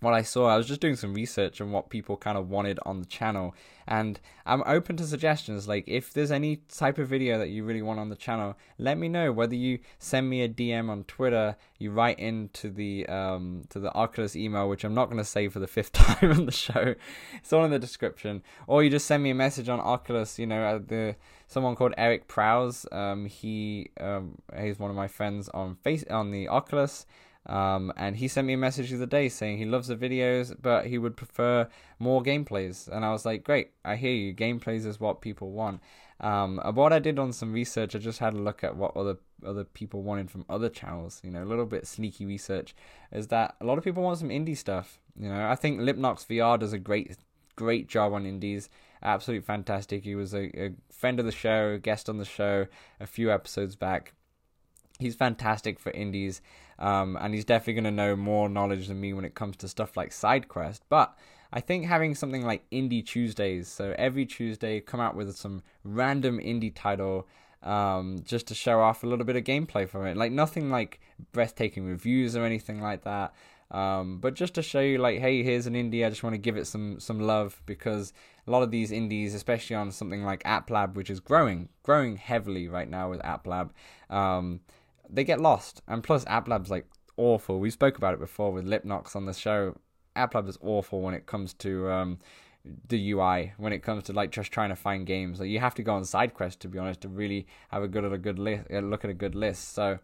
what I saw, I was just doing some research on what people kind of wanted on the channel, and I'm open to suggestions. Like, if there's any type of video that you really want on the channel, let me know. Whether you send me a DM on Twitter, you write into the um to the Oculus email, which I'm not going to say for the fifth time on the show. It's all in the description, or you just send me a message on Oculus. You know, the someone called Eric Prowse. Um, he um, he's one of my friends on face on the Oculus um, and he sent me a message the other day saying he loves the videos, but he would prefer more gameplays. And I was like, great, I hear you. Gameplays is what people want. Um, what I did on some research, I just had a look at what other other people wanted from other channels. You know, a little bit sneaky research is that a lot of people want some indie stuff. You know, I think Lipnox VR does a great great job on indies. Absolutely fantastic. He was a, a friend of the show, guest on the show a few episodes back. He's fantastic for indies. Um, and he's definitely going to know more knowledge than me when it comes to stuff like SideQuest. But I think having something like Indie Tuesdays, so every Tuesday come out with some random indie title um, just to show off a little bit of gameplay from it. Like nothing like breathtaking reviews or anything like that. Um, but just to show you, like, hey, here's an indie. I just want to give it some some love because a lot of these indies, especially on something like App Lab, which is growing, growing heavily right now with App Lab. Um, they get lost. And plus, App Lab's like awful. We spoke about it before with Lipnox on the show. App Lab is awful when it comes to um, the UI when it comes to like just trying to find games. Like you have to go on side SideQuest to be honest to really have a good at a good list, look at a good list. So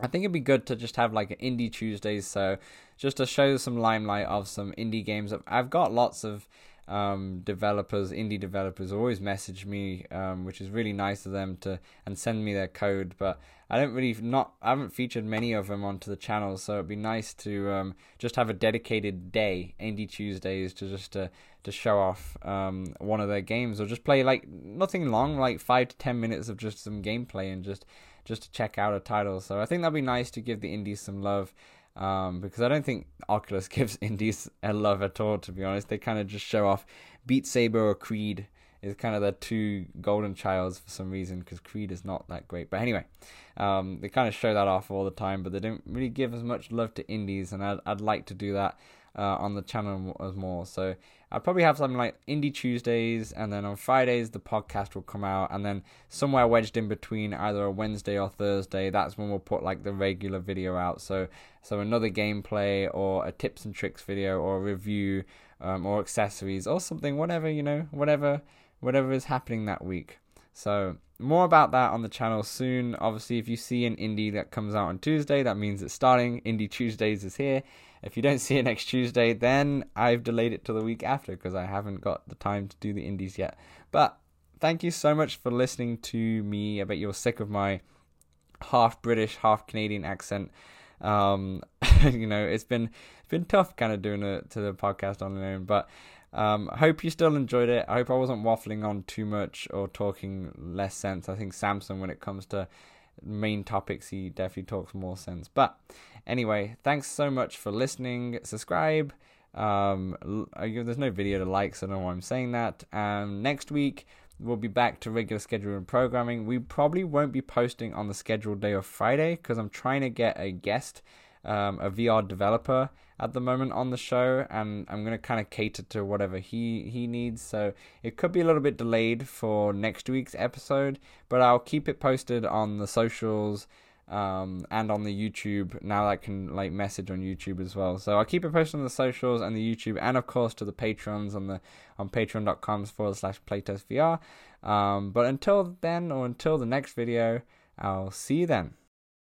I think it'd be good to just have like an indie Tuesdays, so just to show some limelight of some indie games. I've got lots of um, developers, indie developers, always message me, um, which is really nice of them to and send me their code. But I don't really not I haven't featured many of them onto the channel, so it'd be nice to um, just have a dedicated day, Indie Tuesdays, to just to to show off um, one of their games or just play like nothing long, like five to ten minutes of just some gameplay and just just to check out a title. So I think that'd be nice to give the indies some love um, because I don't think Oculus gives indies a love at all. To be honest, they kind of just show off Beat Saber or Creed is kind of the two golden childs for some reason because Creed is not that great. But anyway, um, they kind of show that off all the time, but they don't really give as much love to indies, and I'd, I'd like to do that uh, on the channel as more. So I'll probably have something like Indie Tuesdays, and then on Fridays the podcast will come out, and then somewhere wedged in between, either a Wednesday or Thursday, that's when we'll put like the regular video out. So so another gameplay or a tips and tricks video or a review um, or accessories or something, whatever you know, whatever whatever is happening that week. So more about that on the channel soon. Obviously, if you see an indie that comes out on Tuesday, that means it's starting. Indie Tuesdays is here. If you don't see it next Tuesday, then I've delayed it to the week after because I haven't got the time to do the indies yet. But thank you so much for listening to me. I bet you're sick of my half British, half Canadian accent. Um, you know, it's been it's been tough kind of doing it to the podcast on my own, but um, hope you still enjoyed it. I hope I wasn't waffling on too much or talking less sense. I think Samson, when it comes to main topics, he definitely talks more sense. But Anyway, thanks so much for listening. Subscribe. Um, there's no video to like, so I don't know why I'm saying that. Um, next week we'll be back to regular schedule and programming. We probably won't be posting on the scheduled day of Friday because I'm trying to get a guest, um, a VR developer at the moment on the show, and I'm gonna kind of cater to whatever he he needs. So it could be a little bit delayed for next week's episode, but I'll keep it posted on the socials um, and on the YouTube. Now I can like message on YouTube as well. So I'll keep it posted on the socials and the YouTube, and of course to the patrons on the on patreon.com forward slash playtestvr. Um, but until then, or until the next video, I'll see you then.